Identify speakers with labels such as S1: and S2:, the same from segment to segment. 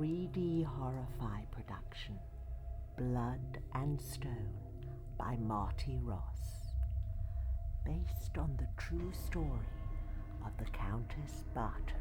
S1: 3D horror-fi production, Blood and Stone by Marty Ross. Based on the true story of the Countess Bathory.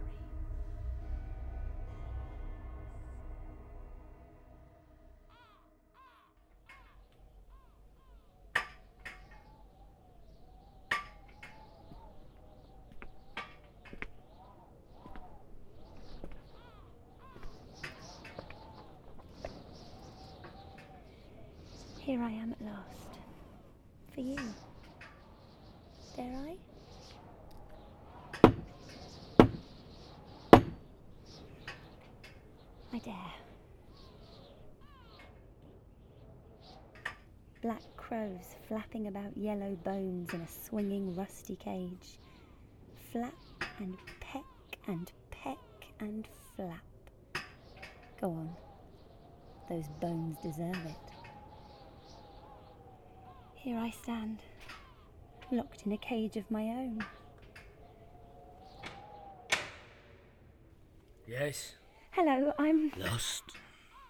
S2: Here I am at last. For you. Dare I? I dare. Black crows flapping about yellow bones in a swinging rusty cage. Flap and peck and peck and flap. Go on. Those bones deserve it. Here I stand, locked in a cage of my own.
S3: Yes?
S2: Hello, I'm.
S3: Lost?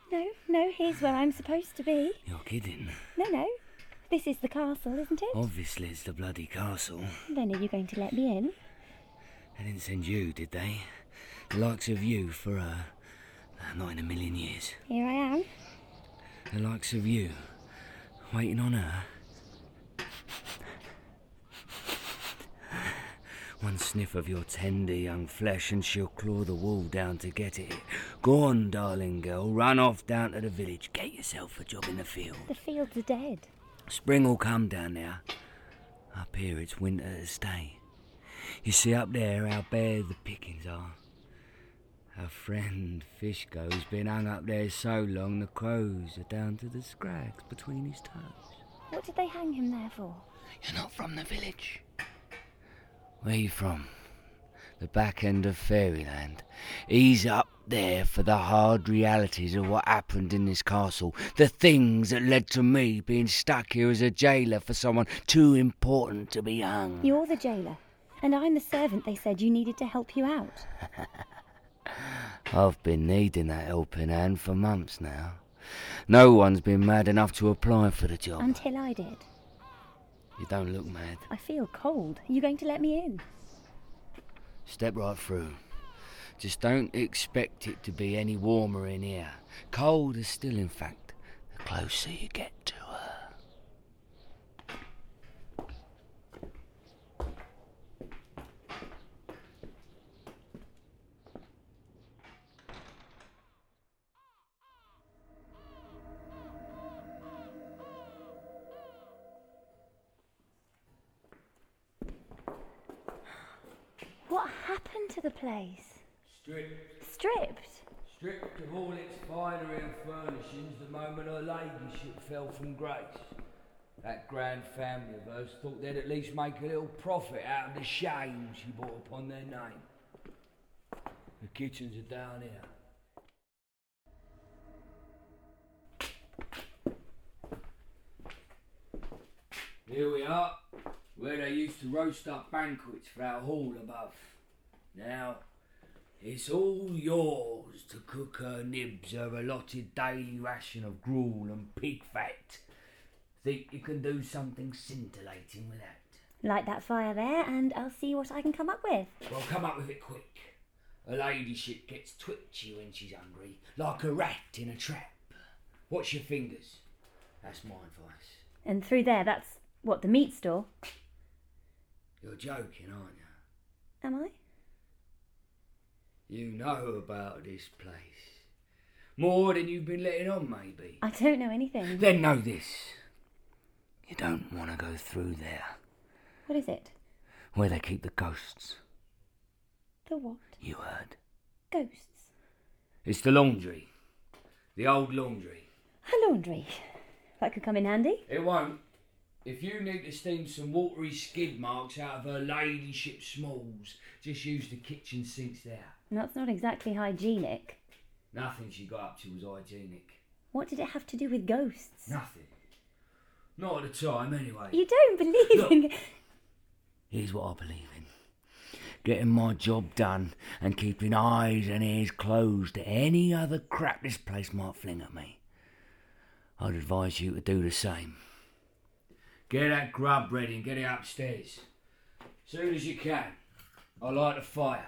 S2: No, no, here's where I'm supposed to be.
S3: You're kidding.
S2: No, no. This is the castle, isn't it?
S3: Obviously, it's the bloody castle.
S2: Then are you going to let me in?
S3: They didn't send you, did they? The likes of you for, uh, not in a million years.
S2: Here I am.
S3: The likes of you. Waiting on her. One sniff of your tender young flesh and she'll claw the wool down to get it. Go on, darling girl, run off down to the village. Get yourself a job in the field.
S2: The fields are dead.
S3: Spring will come down there. Up here it's winter to stay. You see up there how bare the pickings are. Our friend Ficzko's been hung up there so long the crows are down to the scrags between his toes.
S2: What did they hang him there for?
S3: You're not from the village. Where are you from? The back end of fairyland. He's up there for the hard realities of what happened in this castle. The things that led to me being stuck here as a jailer for someone too important to be hung.
S2: You're the jailer, and I'm the servant they said you needed to help you out.
S3: I've been needing that helping hand for months now. No one's been mad enough to apply for the job.
S2: Until I did.
S3: You don't look mad.
S2: I feel cold. Are you going to let me in?
S3: Step right through. Just don't expect it to be any warmer in here. Cold is still, in fact, the closer you get to her.
S2: What happened to the place?
S3: Stripped.
S2: Stripped?
S3: Stripped of all its finery and furnishings the moment her ladyship fell from grace. That grand family of hers thought they'd at least make a little profit out of the shame she brought upon their name. The kitchens are down here. Here we are, where they used to roast up banquets for our hall above. Now, it's all yours to cook her nibs her allotted daily ration of gruel and pig fat. Think you can do something scintillating with that?
S2: Light that fire there, and I'll see what I can come up with.
S3: Well, come up with it quick. Her ladyship gets twitchy when she's hungry, like a rat in a trap. Watch your fingers. That's my advice.
S2: And through there, that's what, the meat store?
S3: You're joking, aren't you?
S2: Am I?
S3: You know about this place. More than you've been letting on, maybe.
S2: I don't know anything.
S3: Then know this. You don't want to go through there,
S2: What is it?
S3: where they keep the ghosts.
S2: The what?
S3: You heard.
S2: Ghosts.
S3: It's the laundry. The old laundry.
S2: A laundry. That could come in handy.
S3: It won't. If you need to steam some watery skid marks out of her ladyship smalls, just use the kitchen sinks there.
S2: That's not exactly hygienic.
S3: Nothing she got up to was hygienic.
S2: What did it have to do with ghosts?
S3: Nothing. Not at the time, anyway.
S2: You don't believe
S3: Look.
S2: in.
S3: Here's what I believe in. getting my job done and keeping eyes and ears closed to any other crap this place might fling at me. I'd advise you to do the same. Get that grub ready and get it upstairs. Soon as you can. I light the fire.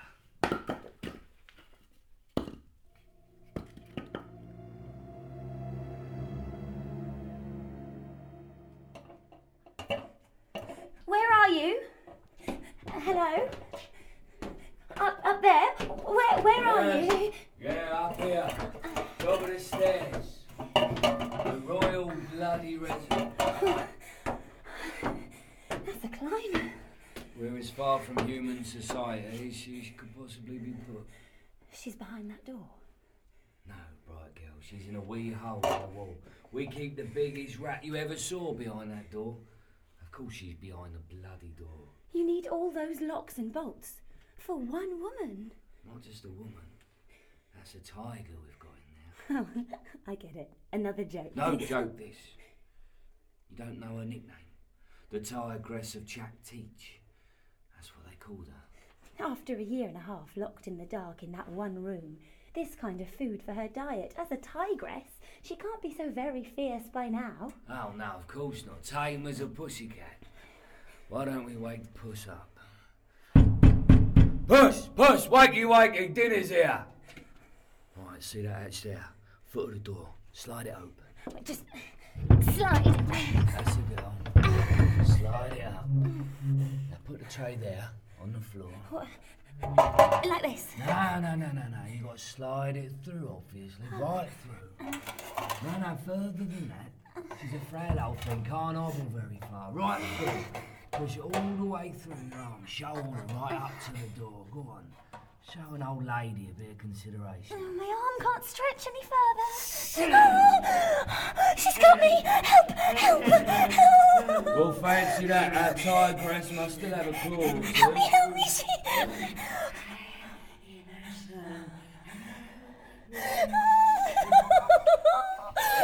S2: A
S3: hole in the wall. We keep the biggest rat you ever saw behind that door. Of course she's behind the bloody door.
S2: You need all those locks and bolts for one woman.
S3: Not just a woman. That's a tiger we've got in there.
S2: Oh, I get it. Another joke.
S3: No joke this. You don't know her nickname? The Tigress of Jack Teach. That's what they called her.
S2: After a year and a half locked in the dark in that one room, this kind of food for her diet, as a tigress, she can't be so very fierce by now.
S3: Oh, no, of course not. Tame as a pussycat. Why don't we wake the Puss up? Puss! Puss! Wakey, wakey! Dinner's here! Right, see that hatch there? Foot of the door. Slide it open.
S2: Just slide.
S3: That's a girl. Slide it up. Now put the tray there, on the floor.
S2: Like this.
S3: No, no, no, no, no. You've got to slide it through, obviously. Oh. Right through. No, no, further than that. She's a frail old thing, can't hobble very far. Right through. Push it all the way through your arm, shoulder, right up to the door. Go on. Show an old lady a bit of consideration.
S2: Oh, My arm can't stretch any further. Ah, she's got me. Help! Help! Help!
S3: Well, fancy that. Our tigress must still have a claw. or two.
S2: Help me! Help me! She...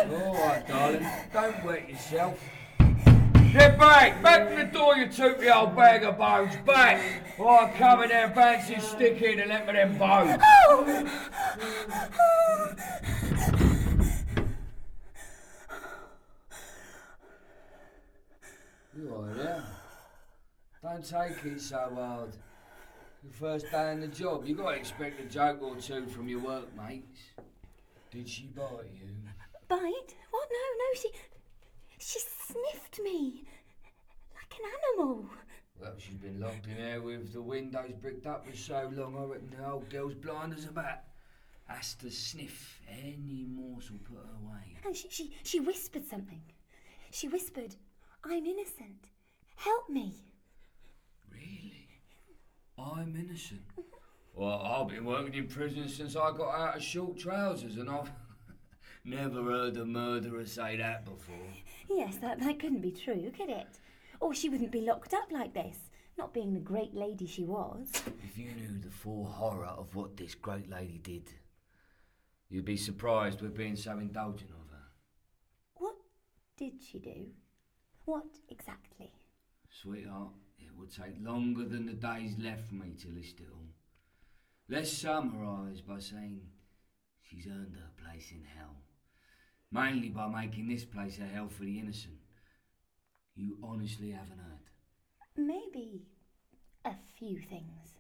S3: All right, darling. Don't wet yourself. Get back! Back to the door, you tootly old bag of bones. Back! Or I'll come in there and fancy a stick in and let me them bones. You all right there? Don't take it so hard. Your first day in the job, you got to expect a joke or two from your workmates. Did she bite you?
S2: Bite? What? No, no. She. She sniffed me. Like an animal.
S3: Well, she's been locked in there with the windows bricked up for so long, I reckon the old girl's blind as a bat. Has to sniff any morsel put her way.
S2: And she, she, she whispered something. She whispered, I'm innocent. Help me.
S3: Really? I'm innocent. Well, I've been working in prison since I got out of short trousers, and I've never heard a murderer say that before.
S2: Yes, that, that couldn't be true, could it? Or she wouldn't be locked up like this, not being the great lady she was.
S3: If you knew the full horror of what this great lady did, you'd be surprised we're being so indulgent of her.
S2: What did she do? What exactly?
S3: Sweetheart, it would take longer than the days left for me to list it all. Let's summarise by saying she's earned her place in hell. Mainly by making this place a hell for the innocent. You honestly haven't heard.
S2: Maybe a few things.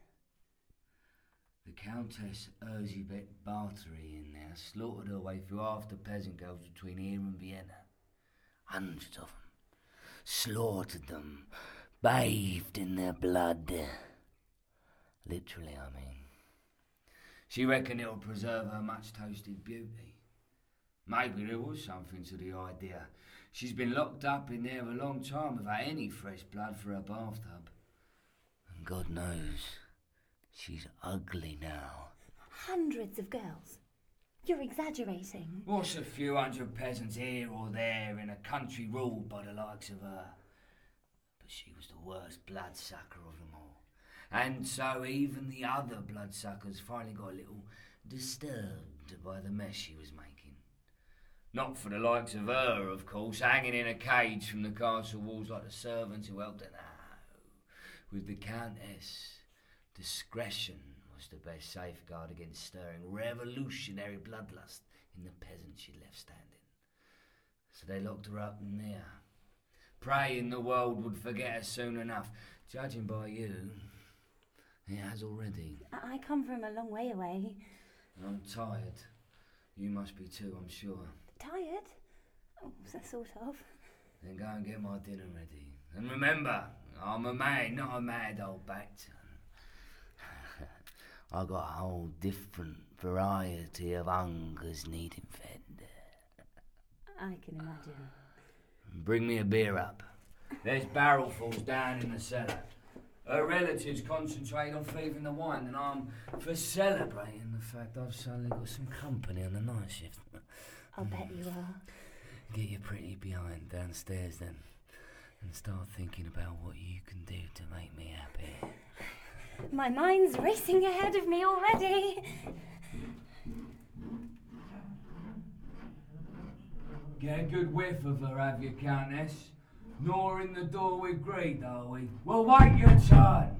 S3: The Countess Erzsébet Bathory in there slaughtered her way through half the peasant girls between here and Vienna. Hundreds of them. Slaughtered them. Bathed in their blood. Literally, I mean. She reckoned it'll preserve her much toasted beauty. Maybe there was something to the idea. She's been locked up in there a long time without any fresh blood for her bathtub. And God knows, she's ugly now.
S2: Hundreds of girls. You're exaggerating.
S3: What's a few hundred peasants here or there in a country ruled by the likes of her? But she was the worst bloodsucker of them all. And so even the other bloodsuckers finally got a little disturbed by the mess she was making. Not for the likes of her, of course, hanging in a cage from the castle walls like the servants who helped her. No, with the Countess Discretion was the best safeguard against stirring revolutionary bloodlust in the peasants she left standing. So they locked her up in there, praying the world would forget her soon enough. Judging by you, it has already.
S2: I come from a long way away.
S3: I'm tired. You must be too, I'm sure.
S2: Tired? Oh, so- sort of.
S3: Then go and get my dinner ready. And remember, I'm a man, not a mad old bacton. I've got a whole different variety of hungers needing fed.
S2: I can imagine.
S3: Bring me a beer up. There's barrelfuls down in the cellar. Her relatives concentrate on thieving the wine, and I'm for celebrating the fact I've suddenly got some company on the night shift.
S2: I'll bet you mm. are.
S3: Get your pretty behind downstairs then, and start thinking about what you can do to make me happy.
S2: My mind's racing ahead of me already.
S3: Get a good whiff of her, have you, Countess? Nor in the door with greed, are we? Well, wait your turn.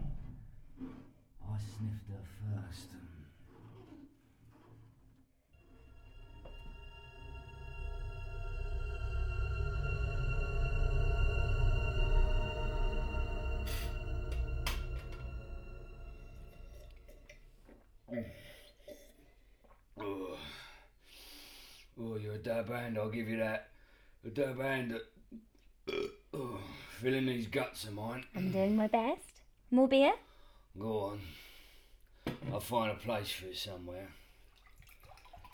S3: I sniffed her first. Oh. Oh, you're a dab hand, I'll give you that. A dab hand oh, filling these guts of mine.
S2: I'm doing my best. More beer?
S3: Go on. I'll find a place for it somewhere.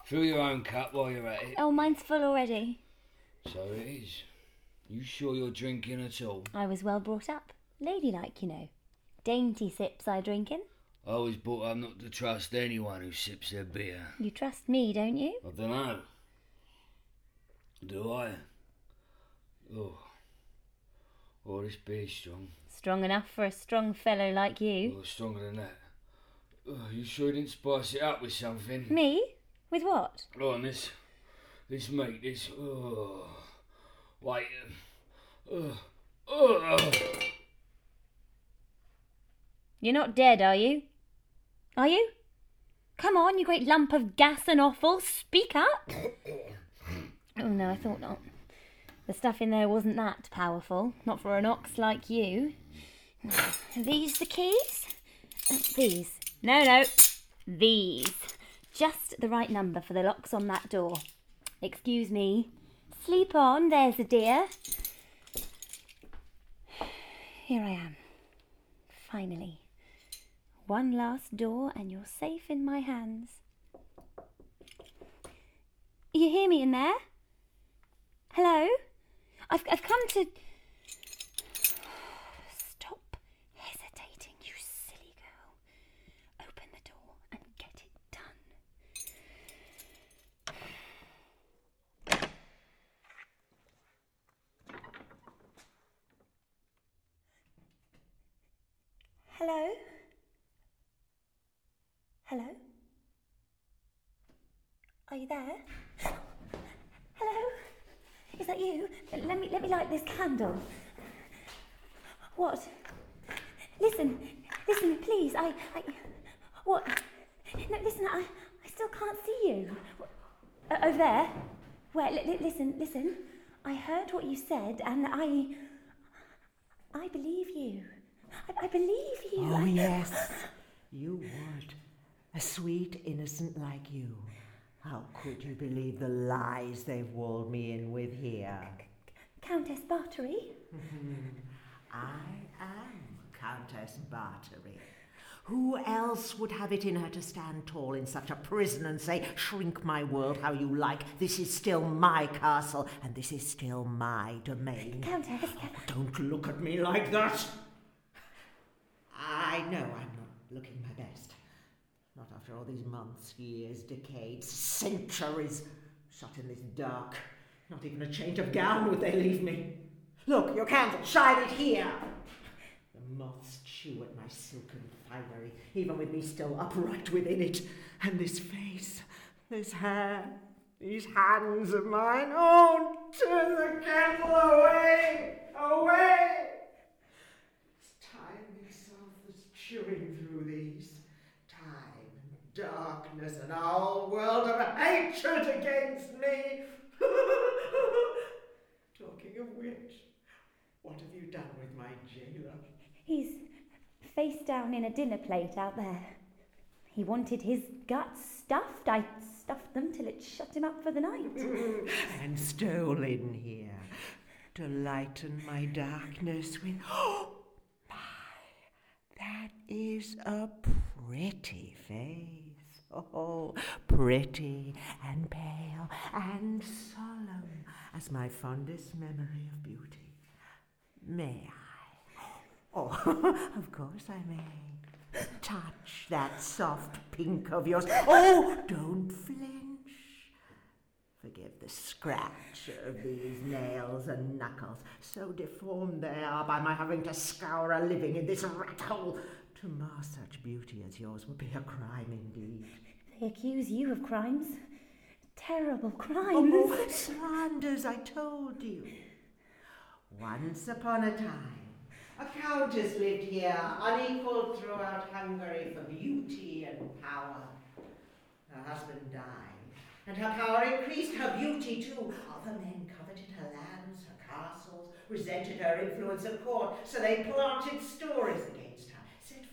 S3: Fill your own cup while you're at it.
S2: Oh, mine's full already.
S3: So it is. You sure you're drinking at all?
S2: I was well brought up. Ladylike, you know. Dainty sips I drink in.
S3: I was brought up not to trust anyone who sips their beer.
S2: You trust me, don't you?
S3: I don't know. Do I? Oh. Oh, this beer's strong.
S2: Strong enough for a strong fellow like you.
S3: Oh, stronger than that. Oh, you sure you didn't spice it up with something?
S2: Me? With what?
S3: Oh, Go on, this, this meat, this. Oh, wait. Oh, oh.
S2: You're not dead, are you? Are you? Come on, you great lump of gas and offal, speak up! oh no, I thought not. The stuff in there wasn't that powerful, not for an ox like you. Are these the keys? Uh, These. No, no. These. Just the right number for the locks on that door. Excuse me. Sleep on, there's a dear. Here I am. Finally. One last door, and you're safe in my hands. You hear me in there? Hello? I've, I've come to. Stop hesitating, you silly girl. Open the door and get it done. Hello? Hello? Are you there? Hello? Is that you? Let me let me light this candle. What? Listen, listen, please. I, I. What? No, listen. I, I still can't see you. Uh, over there. Where? Li- li- listen, listen. I heard what you said, and I. I believe you. I, I believe you.
S1: Oh,
S2: I-
S1: yes, you would. A sweet innocent like you. How could you believe the lies they've walled me in with here?
S2: Countess Bathory.
S1: I am Countess Bathory. Who else would have it in her to stand tall in such a prison and say, Shrink my world how you like, this is still my castle, and this is still my domain?
S2: Countess.
S1: Oh, don't look at me like that! I know I'm not looking my best. Not after all these months, years, decades, centuries shut in this dark. Not even a change of gown would they leave me. Look, your candle, shine it here. The moths chew at my silken finery, even with me still upright within it. And this face, this hair, these hands of mine. Oh, turn the candle away, away. It's time itself that's chewing. Darkness and a whole world of hatred against me. Talking of which, what have you done with my jailer?
S2: He's face down in a dinner plate out there. He wanted his guts stuffed. I stuffed them till it shut him up for the night.
S1: and stole in here to lighten my darkness with. Oh, my! That is a pretty face. Oh, pretty and pale and solemn as my fondest memory of beauty. May I? Oh, of course I may. Touch that soft pink of yours. Oh, don't flinch. Forgive the scratch of these nails and knuckles, so deformed they are by my having to scour a living in this rat hole. To mar such beauty as yours would be a crime indeed.
S2: They accuse you of crimes. Terrible crimes.
S1: Oh, slanders, I told you. Once upon a time, a countess lived here, unequalled throughout Hungary for beauty and power. Her husband died, and her power increased, her beauty too. Other men coveted her lands, her castles, resented her influence at court, so they planted stories against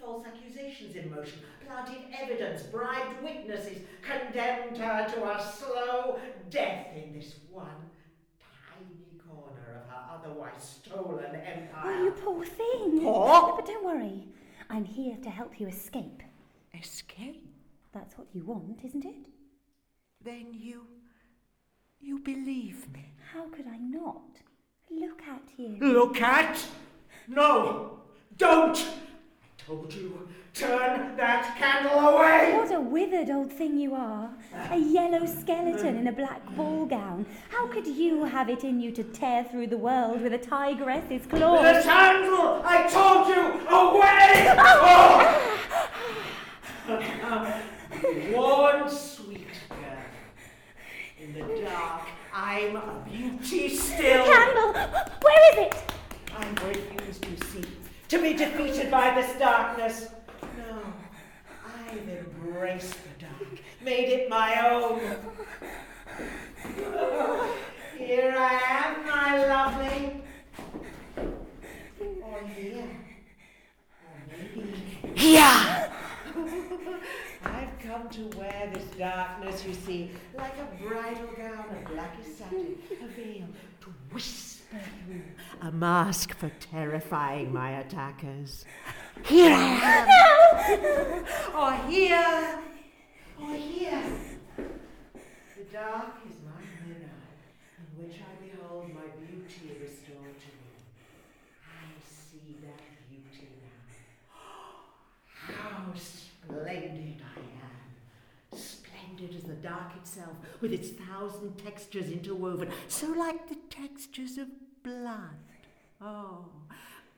S1: false accusations in motion, planted evidence, bribed witnesses, condemned her to a slow death in this one tiny corner of her otherwise stolen empire.
S2: Oh, you poor thing.
S1: Poor?
S2: But don't worry. I'm here to help you escape.
S1: Escape?
S2: That's what you want, isn't it?
S1: Then you. you believe me?
S2: How could I not? Look at you.
S1: Look at? No! Don't! Told you, turn that candle away!
S2: What a withered old thing you are. A yellow skeleton in a black ball gown. How could you have it in you to tear through the world with a tigress's claws?
S1: The candle! I told you, away! Oh! Um, one sweet girl. In the dark, I'm a beauty still.
S2: Candle! Where is it?
S1: I refused, you see, to be defeated by this darkness. No, I've embraced the dark, made it my own. Oh, here I am, my lovely. Or here. Or maybe here. I've come to wear this darkness, you see, like a bridal gown of blackest satin, a veil to whisper a mask for terrifying my attackers. Here I am! or here! Or here! The dark is my mirror, in which I behold my beauty restored to me. I see that beauty now. How splendid I am! Splendid as the dark itself, with its thousand textures interwoven, so like the textures of blood. Oh,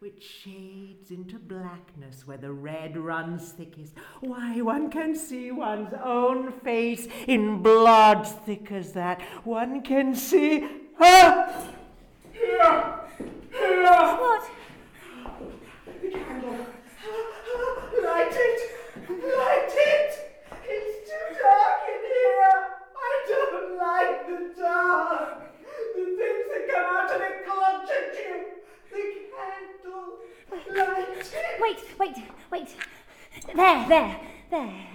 S1: which shades into blackness where the red runs thickest. Why, one can see one's own face in blood thick as that. One can see. Ah! Here! Here!
S2: What?
S1: The candle. Light it! Light it! It's too dark in here! I don't like the dark! The things that come out of it clutch at you! The candle! Light it!
S2: Wait, wait, wait. There, there, there.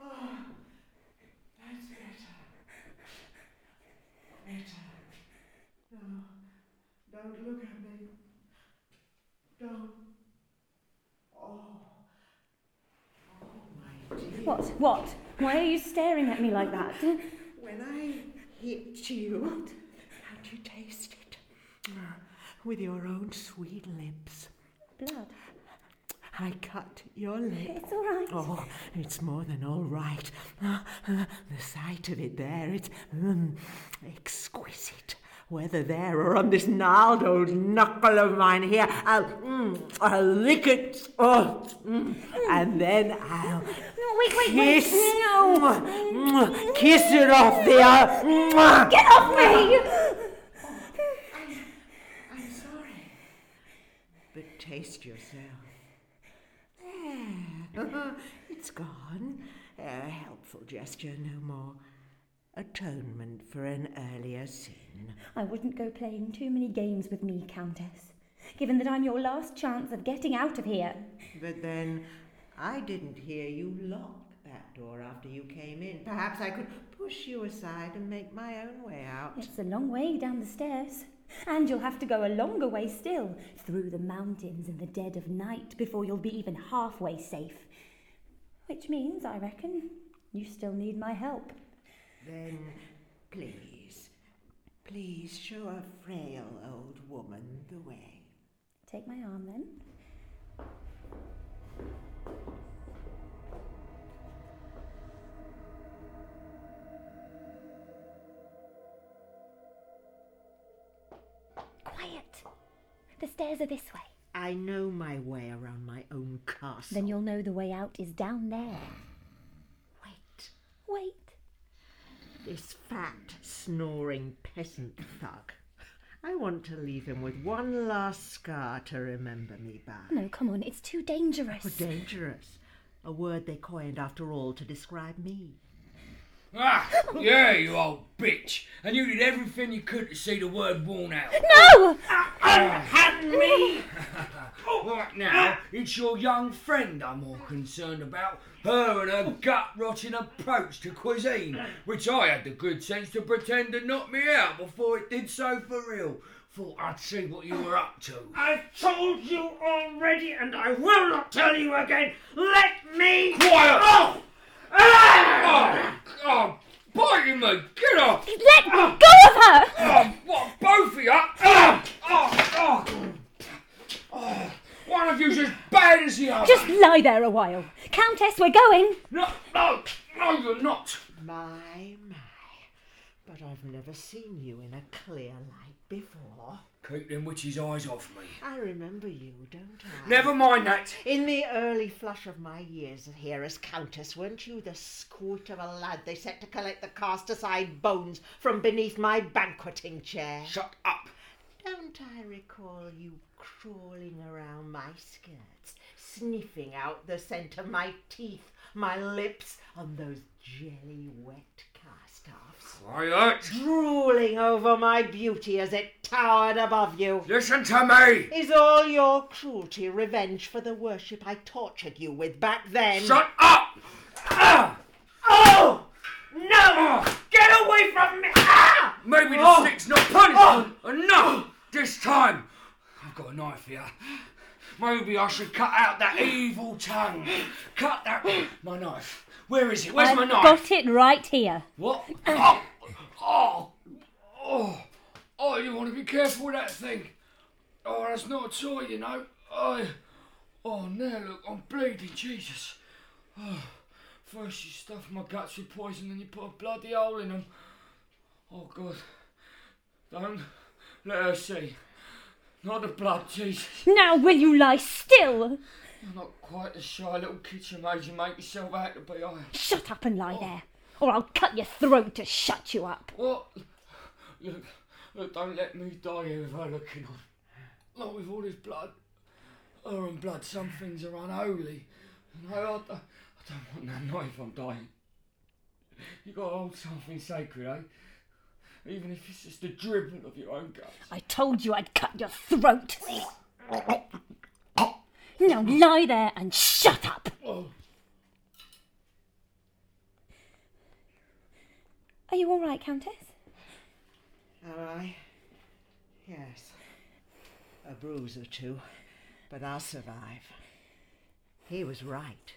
S1: Oh, that's better. Better. No, don't look at me. Don't. Oh. Oh, my dear.
S2: What, what? Why are you staring at me like that?
S1: When I hit you, can't you taste it? With your own sweet lips.
S2: Blood.
S1: I cut your lip.
S2: It's all right.
S1: Oh, it's more than all right. The sight of it there, it's mm, exquisite. Whether there or on this gnarled old knuckle of mine here, I'll, mm, I'll lick it. Oh, mm, and then I'll
S2: No, wait, wait, wait.
S1: kiss,
S2: No.
S1: mwah, mwah, kiss it off the. Uh.
S2: Get off me!
S1: I'm sorry. But taste yourself. There. It's it's gone. A helpful gesture, no more. Atonement for an earlier sin.
S2: I wouldn't go playing too many games with me, Countess, given that I'm your last chance of getting out of here.
S1: But then I didn't hear you lock that door after you came in. Perhaps I could push you aside and make my own way out.
S2: It's a long way down the stairs. And you'll have to go a longer way still, through the mountains in the dead of night, before you'll be even halfway safe. Which means, I reckon, you still need my help.
S1: Then, please, please show a frail old woman the way.
S2: Take my arm then. The stairs are this way.
S1: I know my way around my own castle.
S2: Then you'll know the way out is down there.
S1: wait.
S2: Wait.
S1: This fat, snoring peasant thug. I want to leave him with one last scar to remember me by.
S2: No, come on, it's too dangerous.
S1: Oh, dangerous. A word they coined after all to describe me.
S3: Ah, yeah, you old bitch. And you did everything you could to see the word worn out.
S2: No!
S3: Unhand me! right now, it's your young friend I'm more concerned about. Her and her gut-rotting approach to cuisine, which I had the good sense to pretend to knock me out before it did so for real. Thought I'd see what you were up to.
S4: I've told you already, and I will not tell you again. Let me.
S3: Quiet!
S4: Oh!
S3: Oh, oh, biting me! Get off!
S2: Let go of her!
S3: Oh, what, both of you? Oh, oh, oh. Oh, one of you's as bad as the other.
S2: Just lie there a while. Countess, we're going.
S3: No, no, no, you're not.
S1: My, my. But I've never seen you in a clear light before.
S3: Keep them witches' eyes off me.
S1: I remember you, don't I?
S3: Never mind that.
S1: In the early flush of my years here as Countess, weren't you the squint of a lad they set to collect the cast aside bones from beneath my banqueting chair?
S3: Shut up.
S1: Don't I recall you crawling around my skirts, sniffing out the scent of my teeth, my lips, on those jelly wet cast-offs?
S3: Quiet.
S1: Drooling over my beauty as it towered above you.
S3: Listen to me.
S1: Is all your cruelty revenge for the worship I tortured you with back then?
S3: Shut up. Ah,
S4: Oh! No! Get away from me! Ah!
S3: maybe the
S4: Oh.
S3: stick's not punishment enough this time. I've got a knife here. Maybe I should cut out that evil tongue. Cut that. My knife. Where is it? Where's my knife?
S2: I've
S3: knife?
S2: got it right here.
S3: What? Oh, oh, oh, oh, you want to be careful with that thing. Oh, that's not a toy, you know. Oh, oh, now look, I'm bleeding, Jesus. Oh, first you stuff my guts with poison, then you put a bloody hole in them. Oh, God. Don't let her see. Not the blood, Jesus.
S2: Now will you lie still?
S3: You're not quite the shy little kitchen maid you make yourself out to be, you?
S2: Shut up and lie there, or I'll cut your throat to shut you up.
S3: What? Look, look, don't let me die here with her looking on. Not with all this blood. Her and blood, some things are unholy. No, I don't, I don't want that knife, I'm dying. You gotta hold something sacred, eh? Even if it's just a dribble of your own guts.
S2: I told you I'd cut your throat. Now lie there and shut up.
S3: Oh,
S2: Are you all right, Countess?
S1: Am I? Yes. A bruise or two, but I'll survive. He was right.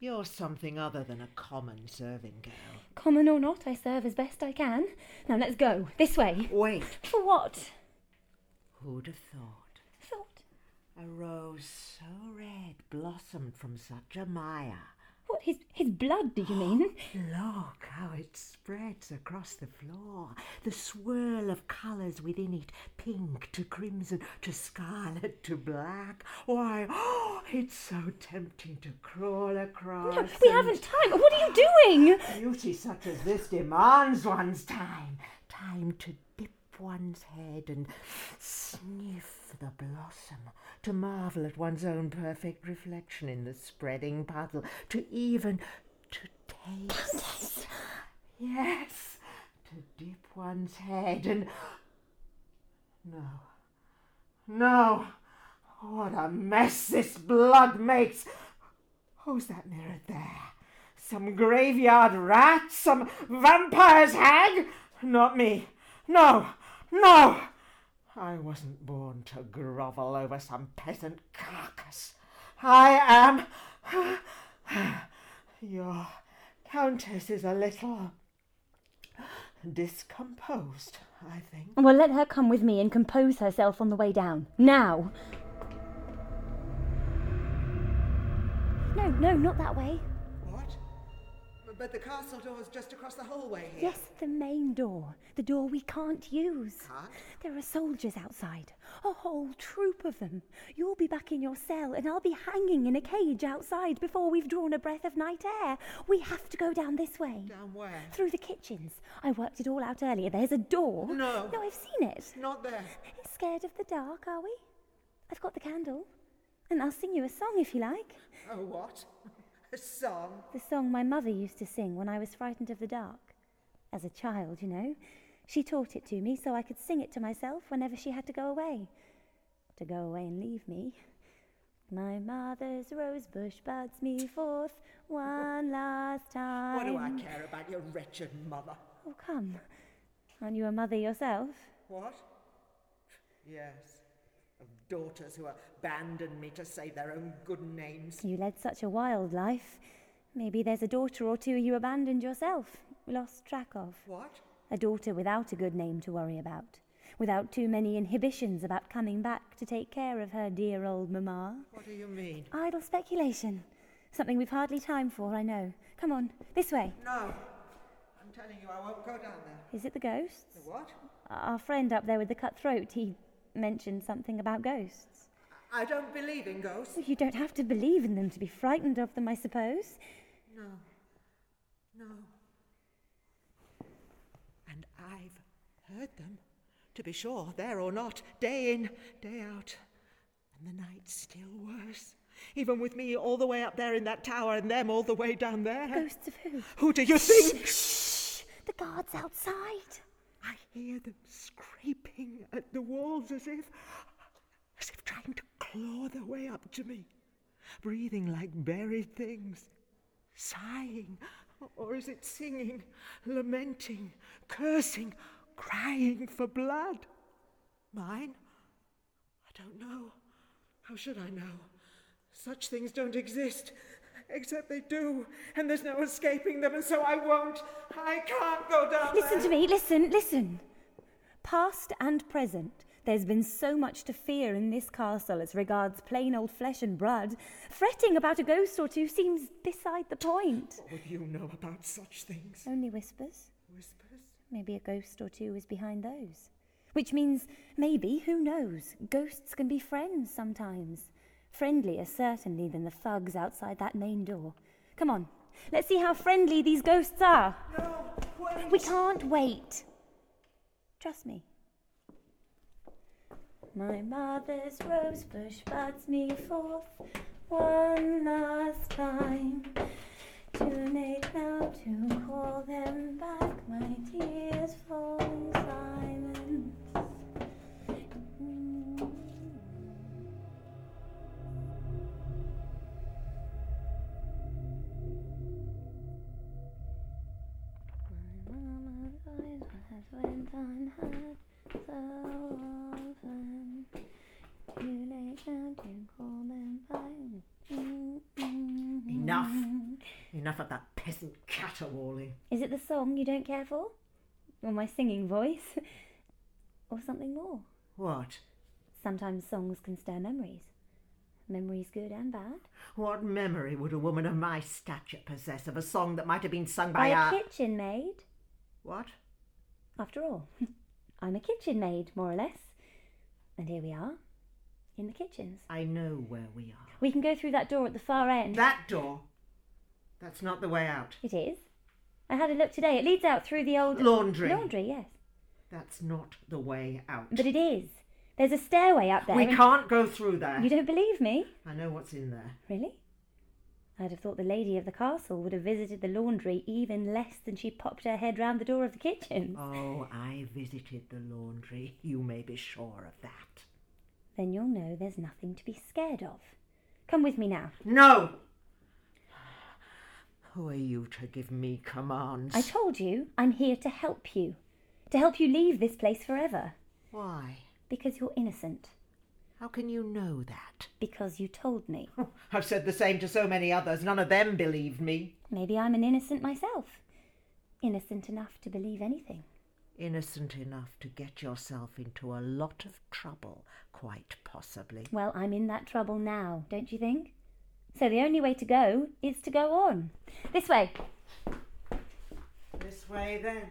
S1: You're something other than a common serving girl.
S2: Common or not, I serve as best I can. Now let's go. This way.
S1: Wait,
S2: For what?
S1: who'd have thought?
S2: Thought.
S1: A rose so red blossomed from such a mire.
S2: What? His his blood? Do you mean?
S1: Look how it spreads across the floor. The swirl of colours within it pink to crimson to scarlet to black. Why, oh, it's so tempting to crawl across.
S2: No, we haven't time. What are you doing?
S1: Beauty such as this demands one's time. Time to dip one's head and sniff the blossom, to marvel at one's own perfect reflection in the spreading puddle, to even to taste. Yes, to dip one's head and. No. No. What a mess this blood makes. Oh, Who's that mirrored there? Some graveyard rat? Some vampire's hag? Not me. No, no. I wasn't born to grovel over some peasant carcass. I am. Your countess is a little discomposed, I think.
S2: Well, let her come with me and compose herself on the way down. Now! No, no, not that way.
S1: But the castle door's just across the hallway here.
S2: Yes, the main door. The door we can't use.
S1: Can't?
S2: There are soldiers outside. A whole troop of them. You'll be back in your cell, and I'll be hanging in a cage outside before we've drawn a breath of night air. We have to go down this way.
S1: Down where?
S2: Through the kitchens. I worked it all out earlier. There's a door.
S1: No.
S2: No, I've seen it.
S1: Not there.
S2: Scared of the dark, are we? I've got the candle. And I'll sing you a song if you like.
S1: Oh, what? A song?
S2: The song my mother used to sing when I was frightened of the dark. As a child, you know. She taught it to me so I could sing it to myself whenever she had to go away. To go away and leave me. My mother's rose bush buds me forth one last time.
S1: What do I care about your wretched mother?
S2: Oh, come. Aren't you a mother yourself?
S1: What? Yes. Daughters who abandoned me to save their own good names.
S2: You led such a wild life. Maybe there's a daughter or two you abandoned yourself, lost track of.
S1: What?
S2: A daughter without a good name to worry about, without too many inhibitions about coming back to take care of her dear old mamma.
S1: What do you mean?
S2: Idle speculation. Something we've hardly time for, I know. Come on, this way.
S1: No. I'm telling you, I won't go down there.
S2: Is it the ghosts?
S1: The what?
S2: Our friend up there with the cut throat, he mentioned something about ghosts.
S1: I don't believe in ghosts.
S2: You don't have to believe in them to be frightened of them, I suppose.
S1: No. No. And I've heard them. To be sure, there or not, day in, day out. And the night's still worse. Even with me all the way up there in that tower and them all the way down there.
S2: Ghosts of who?
S1: Who do you think?
S2: Shh! The guards outside.
S1: I hear them scraping at the walls as if. as if trying to claw their way up to me. Breathing like buried things. Sighing. Or is it singing, lamenting, cursing, crying for blood? Mine? I don't know. How should I know? Such things don't exist. Except they do, and there's no escaping them, and so I won't. I can't go down
S2: Listen
S1: there.
S2: to me, listen, listen. Past and present, there's been so much to fear in this castle as regards plain old flesh and blood. Fretting about a ghost or two seems beside the point.
S1: Oh, what do you know about such things?
S2: Only whispers.
S1: Whispers?
S2: Maybe a ghost or two is behind those. Which means, maybe, who knows, ghosts can be friends sometimes. Friendlier, certainly, than the thugs outside that main door. Come on, let's see how friendly these ghosts are.
S1: No, wait.
S2: We can't wait. Trust me. My mother's rosebush buds me forth one last time. Too late now to call them back, my tears silent. Eyes has went on her so often. Too late now to call them. Mm-mm.
S1: Enough. Enough of that peasant caterwauling.
S2: Is it the song you don't care for? Or my singing voice? or something more?
S1: What?
S2: Sometimes songs can stir memories. Memories good and bad.
S1: What memory would a woman of my stature possess of a song that might have been sung
S2: By
S1: by,
S2: a
S1: a...
S2: kitchen maid.
S1: What?
S2: After all, I'm a kitchen maid, more or less. And here we are, in the kitchens.
S1: I know where we are.
S2: We can go through that door at the far end.
S1: That door. That's not the way out.
S2: It is. I had a look today. It leads out through the old
S1: Laundry.
S2: Laundry, yes.
S1: That's not the way out.
S2: But it is. There's a stairway up there.
S4: We can't go through there.
S2: You don't believe me?
S4: I know what's in there.
S2: Really? I'd have thought the lady of the castle would have visited the laundry even less than she popped her head round the door of the kitchen.
S1: Oh, I visited the laundry. You may be sure of that.
S2: Then you'll know there's nothing to be scared of. Come with me now.
S4: No!
S1: Who are you to give me commands?
S2: I told you I'm here to help you. To help you leave this place forever.
S1: Why?
S2: Because you're innocent.
S1: How can you know that?
S2: Because you told me.
S4: I've said the same to so many others. None of them believed me.
S2: Maybe I'm an innocent myself. Innocent enough to believe anything.
S1: Innocent enough to get yourself into a lot of trouble, quite possibly.
S2: Well, I'm in that trouble now, don't you think? So the only way to go is to go on. This way.
S4: This way then.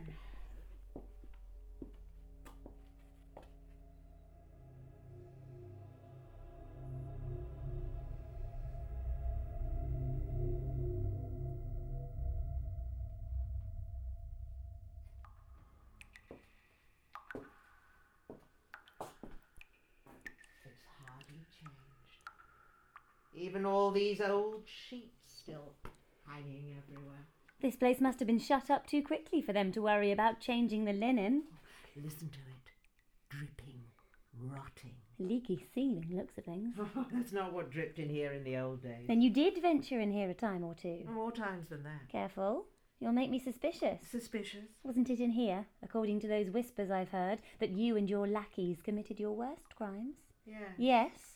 S4: Even all these old sheets still hanging everywhere.
S2: This place must have been shut up too quickly for them to worry about changing the linen.
S1: Listen to it. Dripping, rotting.
S2: Leaky ceiling looks of things.
S4: That's not what dripped in here in the old days.
S2: Then you did venture in here a time or two.
S4: More times than that.
S2: Careful, you'll make me suspicious.
S4: Suspicious.
S2: Wasn't it in here, according to those whispers I've heard, that you and your lackeys committed your worst crimes?
S4: Yeah.
S2: Yes.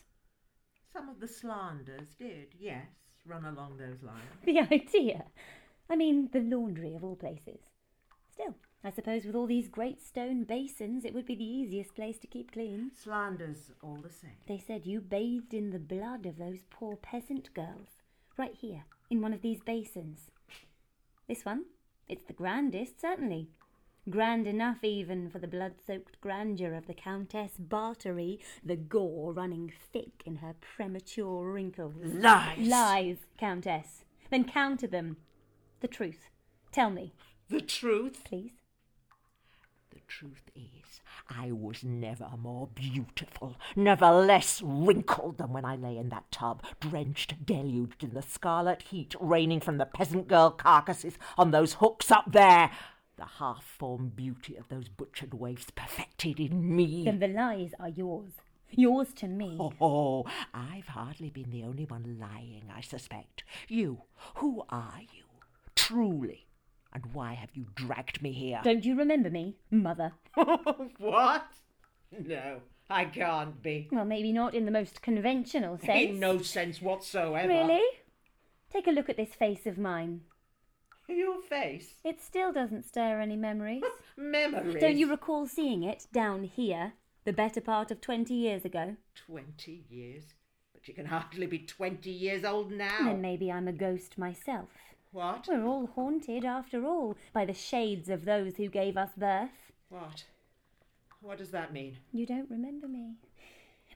S4: Some of the slanders did, yes, run along those lines.
S2: The idea. I mean, the laundry of all places. Still, I suppose with all these great stone basins, it would be the easiest place to keep clean.
S4: Slanders all the same.
S2: They said you bathed in the blood of those poor peasant girls, right here, in one of these basins. This one, it's the grandest, certainly. Grand enough even for the blood soaked grandeur of the Countess Bathory, the gore running thick in her premature wrinkles.
S1: Lies!
S2: Lies, Countess. Then counter them. The truth. Tell me,
S1: The truth?
S2: please.
S1: The truth is, I was never more beautiful, never less wrinkled than when I lay in that tub, drenched, deluged in the scarlet heat raining from the peasant girl carcasses on those hooks up there. The half formed beauty of those butchered waifs perfected in me.
S2: Then the lies are yours. Yours to me.
S1: Oh, oh, I've hardly been the only one lying, I suspect. You, who are you, truly? And why have you dragged me here?
S2: Don't you remember me, Mother?
S4: what? No, I can't be.
S2: Well, maybe not in the most conventional sense.
S4: In no sense whatsoever.
S2: Really? Take a look at this face of mine.
S4: Your face.
S2: It still doesn't stir any memories.
S4: Memories.
S2: Don't you recall seeing it down here the better part of 20 years ago?
S4: Twenty years. But you can hardly be twenty years old now.
S2: Then maybe I'm a ghost myself.
S4: What?
S2: We're all haunted, after all, by the shades of those who gave us birth.
S4: What? What does that mean?
S2: You don't remember me.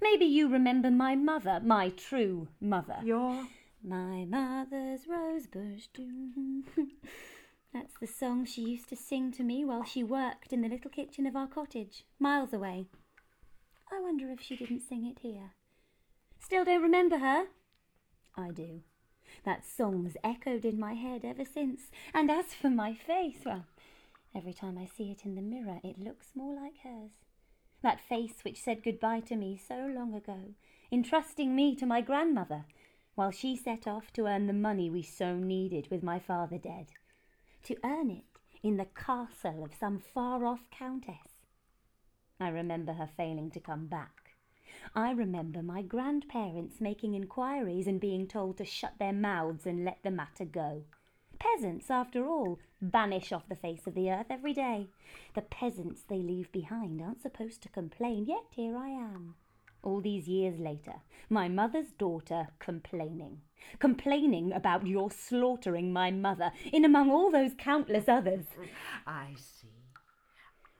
S2: Maybe you remember my mother, my true mother.
S4: Your
S2: My mother's rosebush. That's the song she used to sing to me while she worked in the little kitchen of our cottage, miles away. I wonder if she didn't sing it here. Still don't remember her? I do. That song's echoed in my head ever since. And as for my face, well, every time I see it in the mirror, it looks more like hers. That face which said goodbye to me so long ago, entrusting me to my grandmother, while she set off to earn the money we so needed with my father dead. To earn it in the castle of some far off countess. I remember her failing to come back. I remember my grandparents making inquiries and being told to shut their mouths and let the matter go. Peasants, after all, banish off the face of the earth every day. The peasants they leave behind aren't supposed to complain, yet here I am. All these years later, my mother's daughter complaining. Complaining about your slaughtering my mother, in among all those countless others.
S1: I see.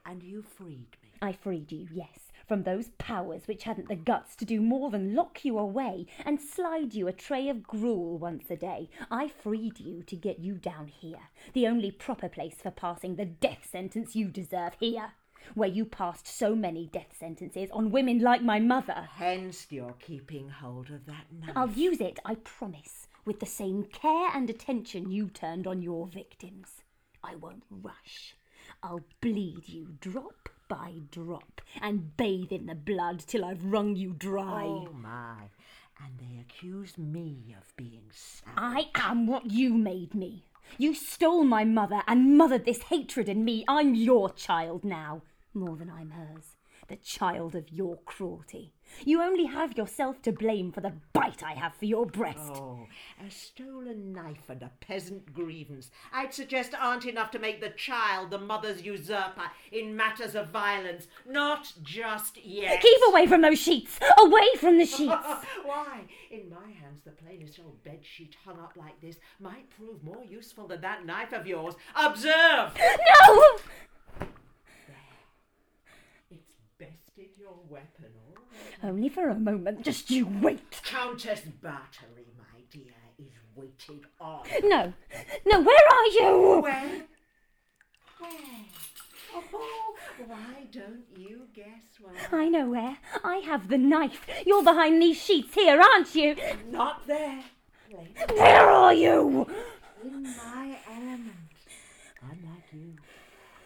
S1: And you freed me.
S2: I freed you, yes, from those powers which hadn't the guts to do more than lock you away and slide you a tray of gruel once a day. I freed you to get you down here, the only proper place for passing the death sentence you deserve here. Where you passed so many death sentences on women like my mother.
S1: Hence you're keeping hold of that knife.
S2: I'll use it, I promise, with the same care and attention you turned on your victims. I won't rush. I'll bleed you drop by drop and bathe in the blood till I've wrung you dry.
S1: Oh my. And they accuse me of being savage.
S2: I am what you made me. You stole my mother and mothered this hatred in me. I'm your child now, more than I'm hers. The child of your cruelty. You only have yourself to blame for the bite I have for your breast.
S1: Oh, a stolen knife and a peasant grievance. I'd suggest aren't enough to make the child the mother's usurper in matters of violence. Not just yet.
S2: Keep away from those sheets! Away from the sheets!
S1: Why? In my hands, the plainest old bed sheet hung up like this might prove more useful than that knife of yours. Observe!
S2: no!
S1: Bested your weapon already.
S2: Only for a moment. Just you wait.
S1: Countess Bathory, my dear, is waited on.
S2: No. No, where are you?
S1: Where? Where? Oh, why don't you guess where?
S2: I know where. I have the knife. You're behind these sheets here, aren't you?
S1: Not there. Lady,
S2: Where are you?
S1: in my element. Unlike you.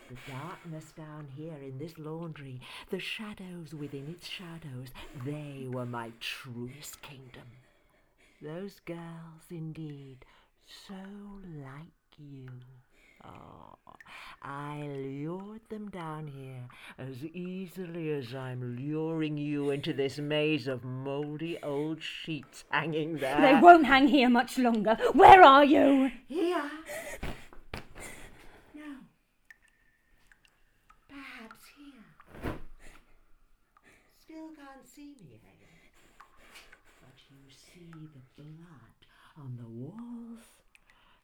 S1: The darkness down here in this laundry, the shadows within its shadows, they were my truest kingdom. Those girls, indeed, so like you. Oh, I lured them down here as easily as I'm luring you into this maze of mouldy old sheets hanging there.
S2: They won't hang here much longer. Where are you?
S1: Here. No. Perhaps here. Still can't see me, eh? But you see the blood on the walls.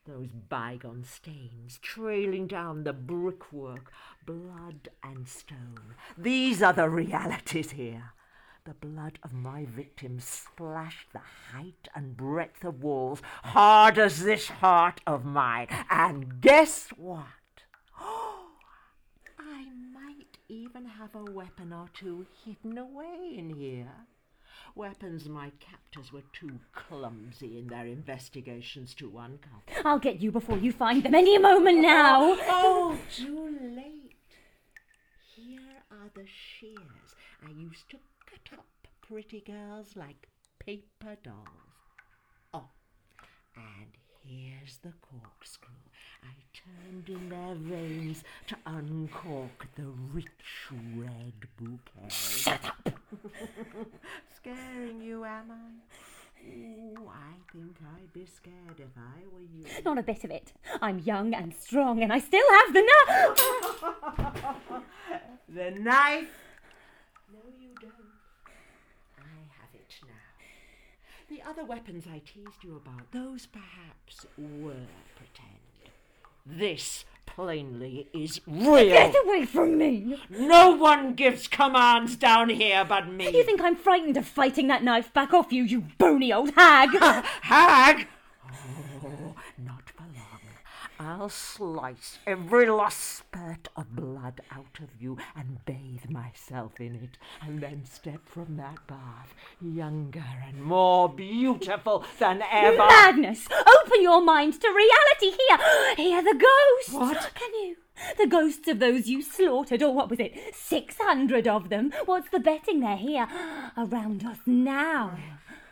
S1: Those bygone stains trailing down the brickwork, blood and stone. These are the realities here. The blood of my victims splashed the height and breadth of walls, hard as this heart of mine. And guess what? Oh, I might even have a weapon or two hidden away in here. Weapons my captors were too clumsy in their investigations to uncover.
S2: I'll get you before you find them any moment now.
S1: Oh, oh too late. Here are the shears I used to cut up pretty girls like paper dolls. Oh, and here's the corkscrew I turned in their veins to uncork the rich red bouquet. Shut up! Scaring you, am I? Ooh, I think I'd be scared if I were you.
S2: Not a bit of it. I'm young and strong, and I still have the knife.
S1: The knife? No, you don't. I have it now. The other weapons I teased you about, those perhaps were pretend. This plainly is real.
S2: Get away from me!
S1: No one gives commands down here but me.
S2: You think I'm frightened of fighting that knife back off you, you bony old hag?
S1: Hag? Oh, not. I'll slice every last spurt of blood out of you and bathe myself in it, and then step from that bath younger and more beautiful than ever.
S2: Madness! Open your mind to reality here! Hear the ghosts!
S1: What?
S2: Can you? The ghosts of those you slaughtered, or what was it? Six hundred of them. What's the betting they're here around us now?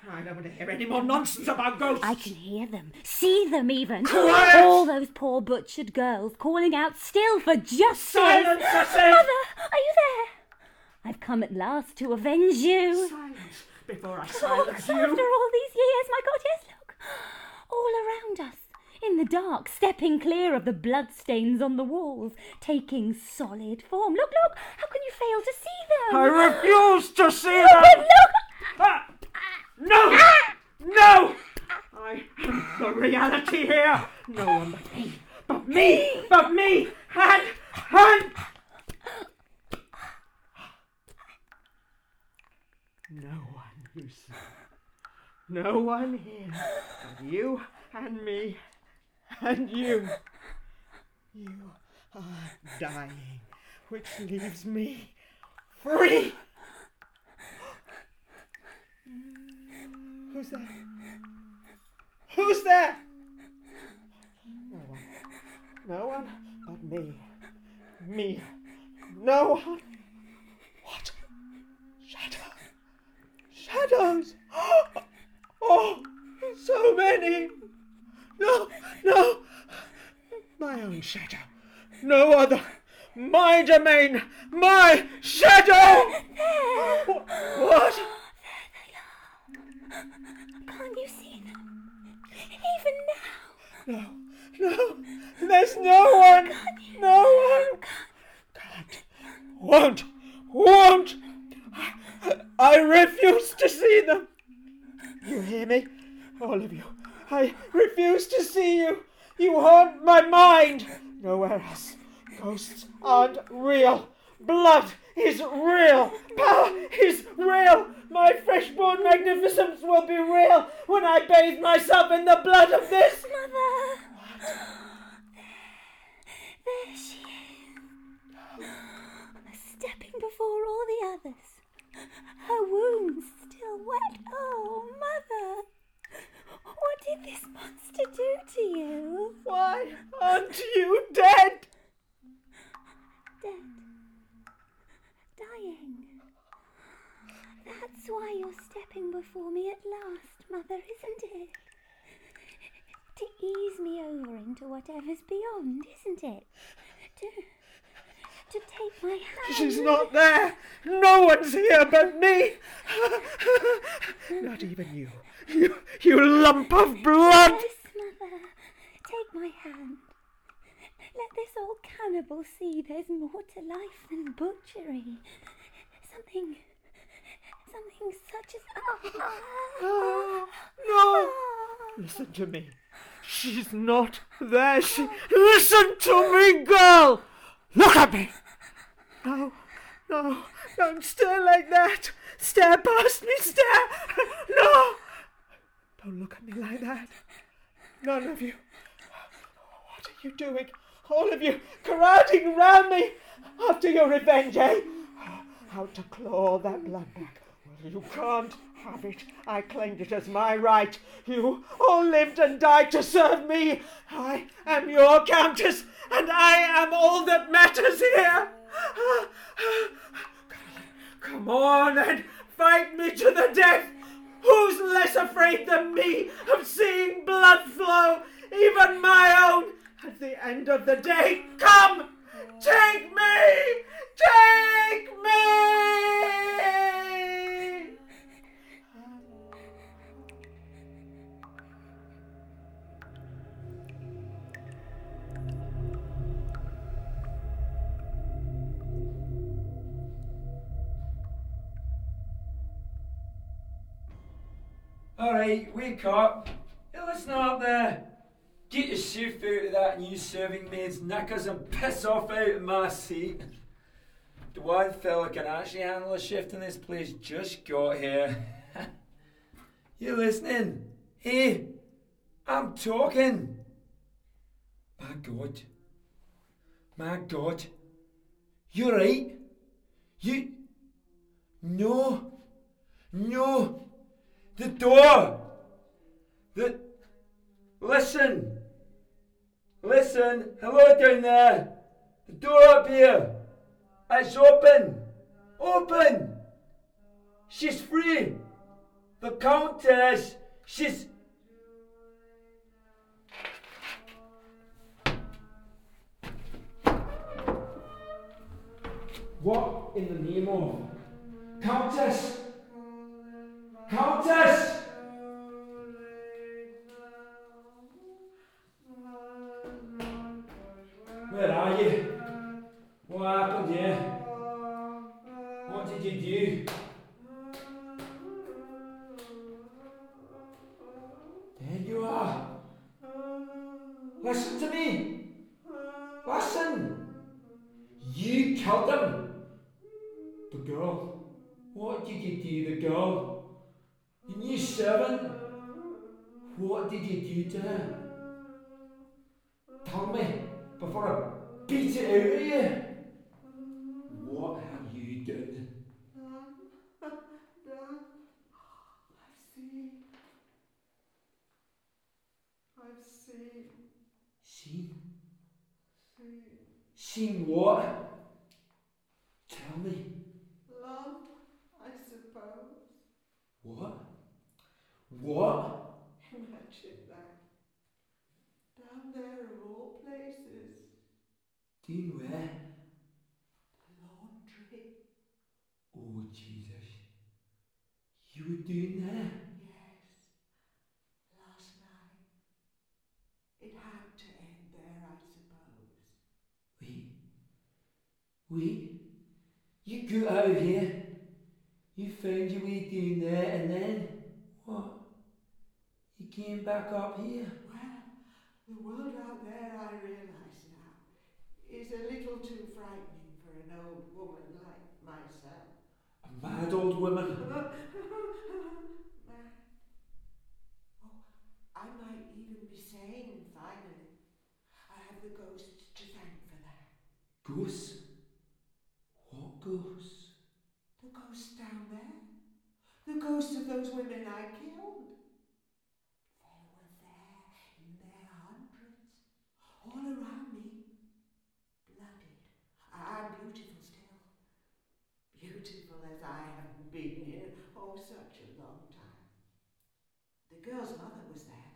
S1: I don't want to hear any more nonsense about ghosts.
S2: I can hear them, see them even.
S1: Quiet!
S2: All those poor butchered girls calling out still for justice.
S1: Silence, I say!
S2: Mother, are you there? I've come at last to avenge you.
S1: Silence before I silence
S2: Oh,
S1: silence
S2: after all these years, my God, yes, look. All around us, in the dark, stepping clear of the bloodstains on the walls, taking solid form. Look, look, how can you fail to see them?
S1: I refuse to see them.
S2: look!
S1: Ah! No! No! I am the reality here. No one but me. But me! But me! And, and... No one, you see. No one here but you and me and you. You are dying which leaves me free. Who's that? Who's that? No one. No one but me. Me. No one. What? Shadow. Shadows. Oh, so many. No, no. My own shadow. No other. My domain. My shadow. What?
S2: Can't you see them? Even now.
S1: No, no, there's no one, no one. Can't, won't, won't. I refuse to see them. You hear me? All of you. I refuse to see you. You haunt my mind. Nowhere else. Ghosts aren't real. Blood is real. Power is real. My freshborn magnificence will be real when I bathe myself in the blood of this.
S2: Mother! There she is. Stepping before all the others. Her wounds still wet. Oh, Mother! What did this monster do to you?
S1: Why aren't you dead?
S2: Dead. Dying. That's why you're stepping before me at last, Mother, isn't it? To ease me over into whatever's beyond, isn't it? To, to take my hand.
S1: She's not there. No one's here but me. Not even you. You, you lump of blood.
S2: Yes, Mother. Take my hand. Let this old cannibal see there's more to life than butchery. Something. Something such as.
S1: Oh, no. Ah. Listen to me. She's not there. She. Listen to me, girl. Look at me. No, no, don't stare like that. Stare past me, stare. No. Don't look at me like that. None of you. What are you doing? All of you crowding round me after your revenge, eh? How to claw that blood back. Well, you can't have it. I claimed it as my right. You all lived and died to serve me. I am your countess, and I am all that matters here. Come on and fight me to the death. Who's less afraid than me of seeing blood flow, even my own, at the end of the day? Come, take me, take me.
S3: Alright, wake up. Hey, listen up there. Get your shift out of that new serving maid's knickers and piss off out of my seat. The one fella can actually handle a shift in this place just got here. you listening? Hey, I'm talking. My God. My God. You're right. You. No. No. The door! The. Listen! Listen! Hello down there! The door up here! It's open! Open! She's free! The Countess! She's. What in the name of. Countess! Countess! What
S1: Seen
S3: what? Tell me.
S1: Love, I suppose.
S3: What? What?
S1: Imagine that. Down there of all places.
S3: Doing where?
S1: The laundry.
S3: Oh, Jesus. You were doing there?
S1: Yes. Last night. It had to end there, I suppose.
S3: Wait. Wait. You got out of here. You found your way down there and then what? You came back up here.
S1: Well, the world out there, I realise now, is a little too frightening for an old woman like myself.
S3: A mad old woman.
S1: Mad. Oh, I might even be sane finally. I have the ghosts to thank for that.
S3: Ghosts? Ghosts?
S1: The ghost down there. The ghosts of those women I killed. They were there in their hundreds, all around me. Blooded. I'm beautiful still. Beautiful as I haven't been in oh such a long time. The girl's mother was there.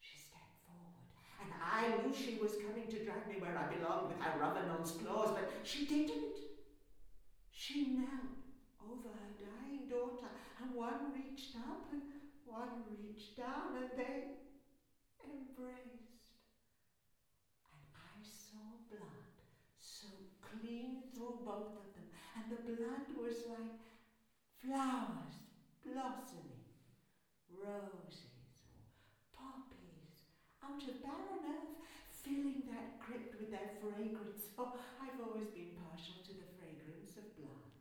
S1: She stepped forward, and I knew she was coming to drag me where I belonged with her Ravenon's claws, but she didn't. She knelt over her dying daughter, and one reached up and one reached down, and they embraced. And I saw blood so clean through both of them, and the blood was like flowers blossoming, roses or poppies out of barren earth, filling that crypt with their fragrance. Oh, I've always been partial of blood.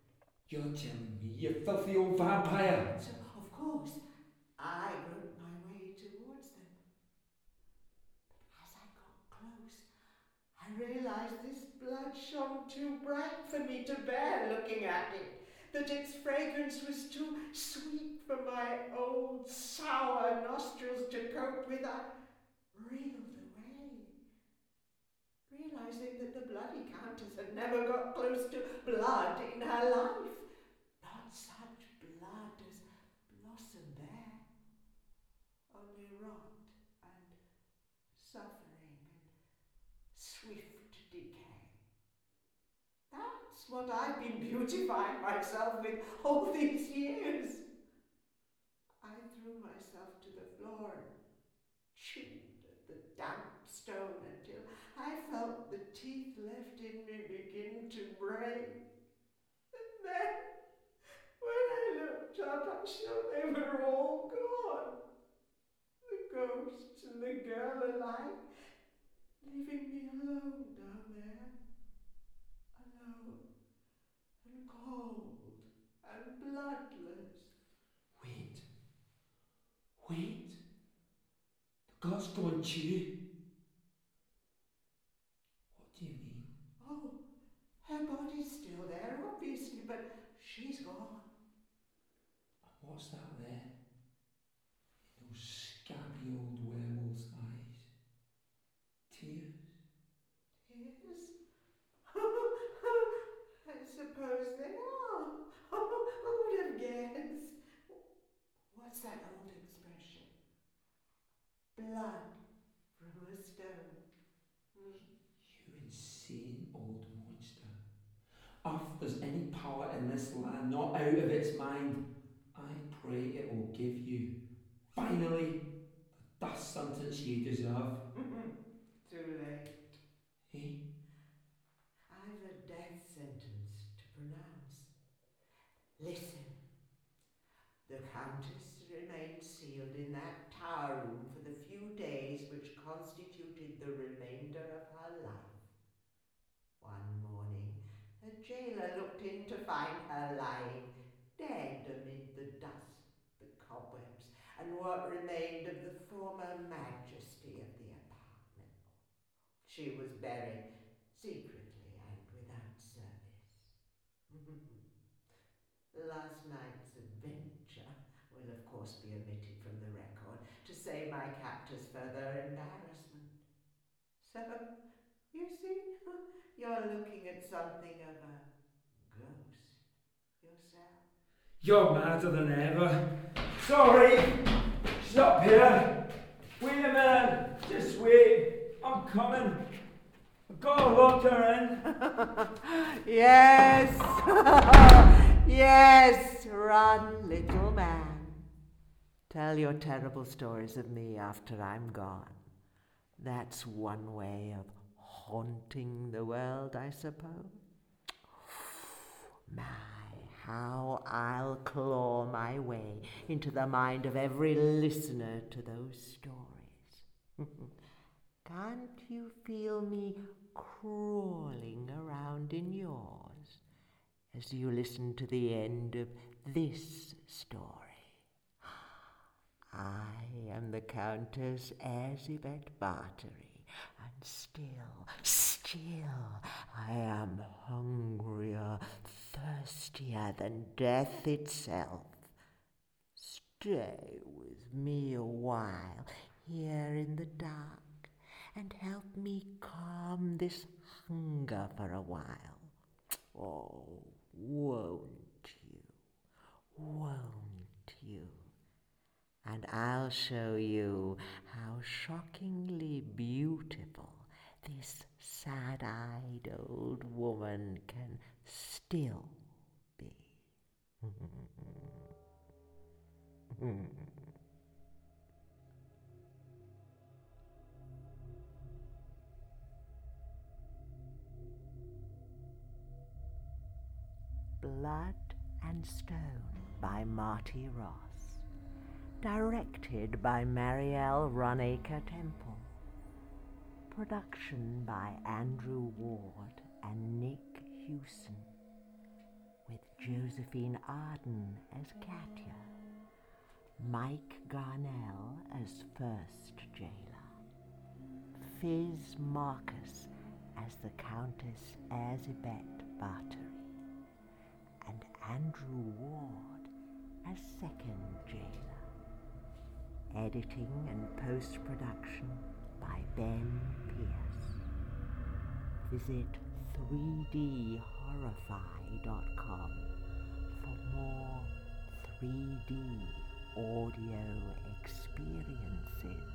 S3: You're telling me, you filthy old vampire.
S1: So, of course, I groped my way towards them. But as I got close, I realized this blood shone too bright for me to bear looking at it, that its fragrance was too sweet for my old sour nostrils to cope with. I reeled away, realizing that the bloody countess had never got close to blood in her life. Not such blood as blossomed there, only rot and suffering and swift decay. That's what I've been beautifying myself with all these years. I threw myself to the floor and chewed at the damp stone I felt the teeth left in me begin to break. And then, when I looked up, I'm sure they were all gone. The ghosts and the girl alike, leaving me alone down there. Alone and cold and bloodless.
S3: Wait. Wait. The girl's gone too. What do you mean?
S1: Oh, her body's still there, obviously, but she's gone.
S3: And what's that there? In those scabby old werewolf's eyes? Tears?
S1: Yes. I suppose they are. Who would have guessed? What's that old expression? Blood from a stone. Hmm.
S3: You insane old monster. If there's any power in this land not out of its mind, I pray it will give you, finally, the death sentence you deserve.
S1: Too late.
S3: Eh?
S1: I've a death sentence to pronounce. Listen. The Countess remained sealed in that tower room for the few days which constituted the remainder of her life. One morning, looked in to find her lying dead amid the dust, the cobwebs, and what remained of the former majesty of the apartment. She was buried secretly and without service. last night's adventure will of course be omitted from the record to save my captors further embarrassment. So, you see, you're looking at something of a ghost yourself.
S5: You're madder than ever. Sorry, up here. Wait a minute, just wait. I'm coming. I've got to lock her in.
S1: yes, yes, run, little man. Tell your terrible stories of me after I'm gone. That's one way of haunting the world, I suppose. My, how I'll claw my way into the mind of every listener to those stories. Can't you feel me crawling around in yours as you listen to the end of this story? I am the Countess Erzsébet Bathory, and still, still, I am hungrier, thirstier than death itself. Stay with me a while here in the dark and help me calm this hunger for a while. Oh, won't you? Won't you? And I'll show you how shockingly beautiful this sad eyed old woman can still be. Blood and Stone by Marty Ross. Directed by Marielle Runacre Temple. Production by Andrew Ward and Nick Hewson. With Josephine Arden as Katya. Mike Garnell as first jailer. Fizz Marcus as the Countess Erzsébet Bathory. And Andrew Ward as second jailer. Editing and post production by Ben Pierce. Visit 3dhorrify.com for more 3D audio experiences.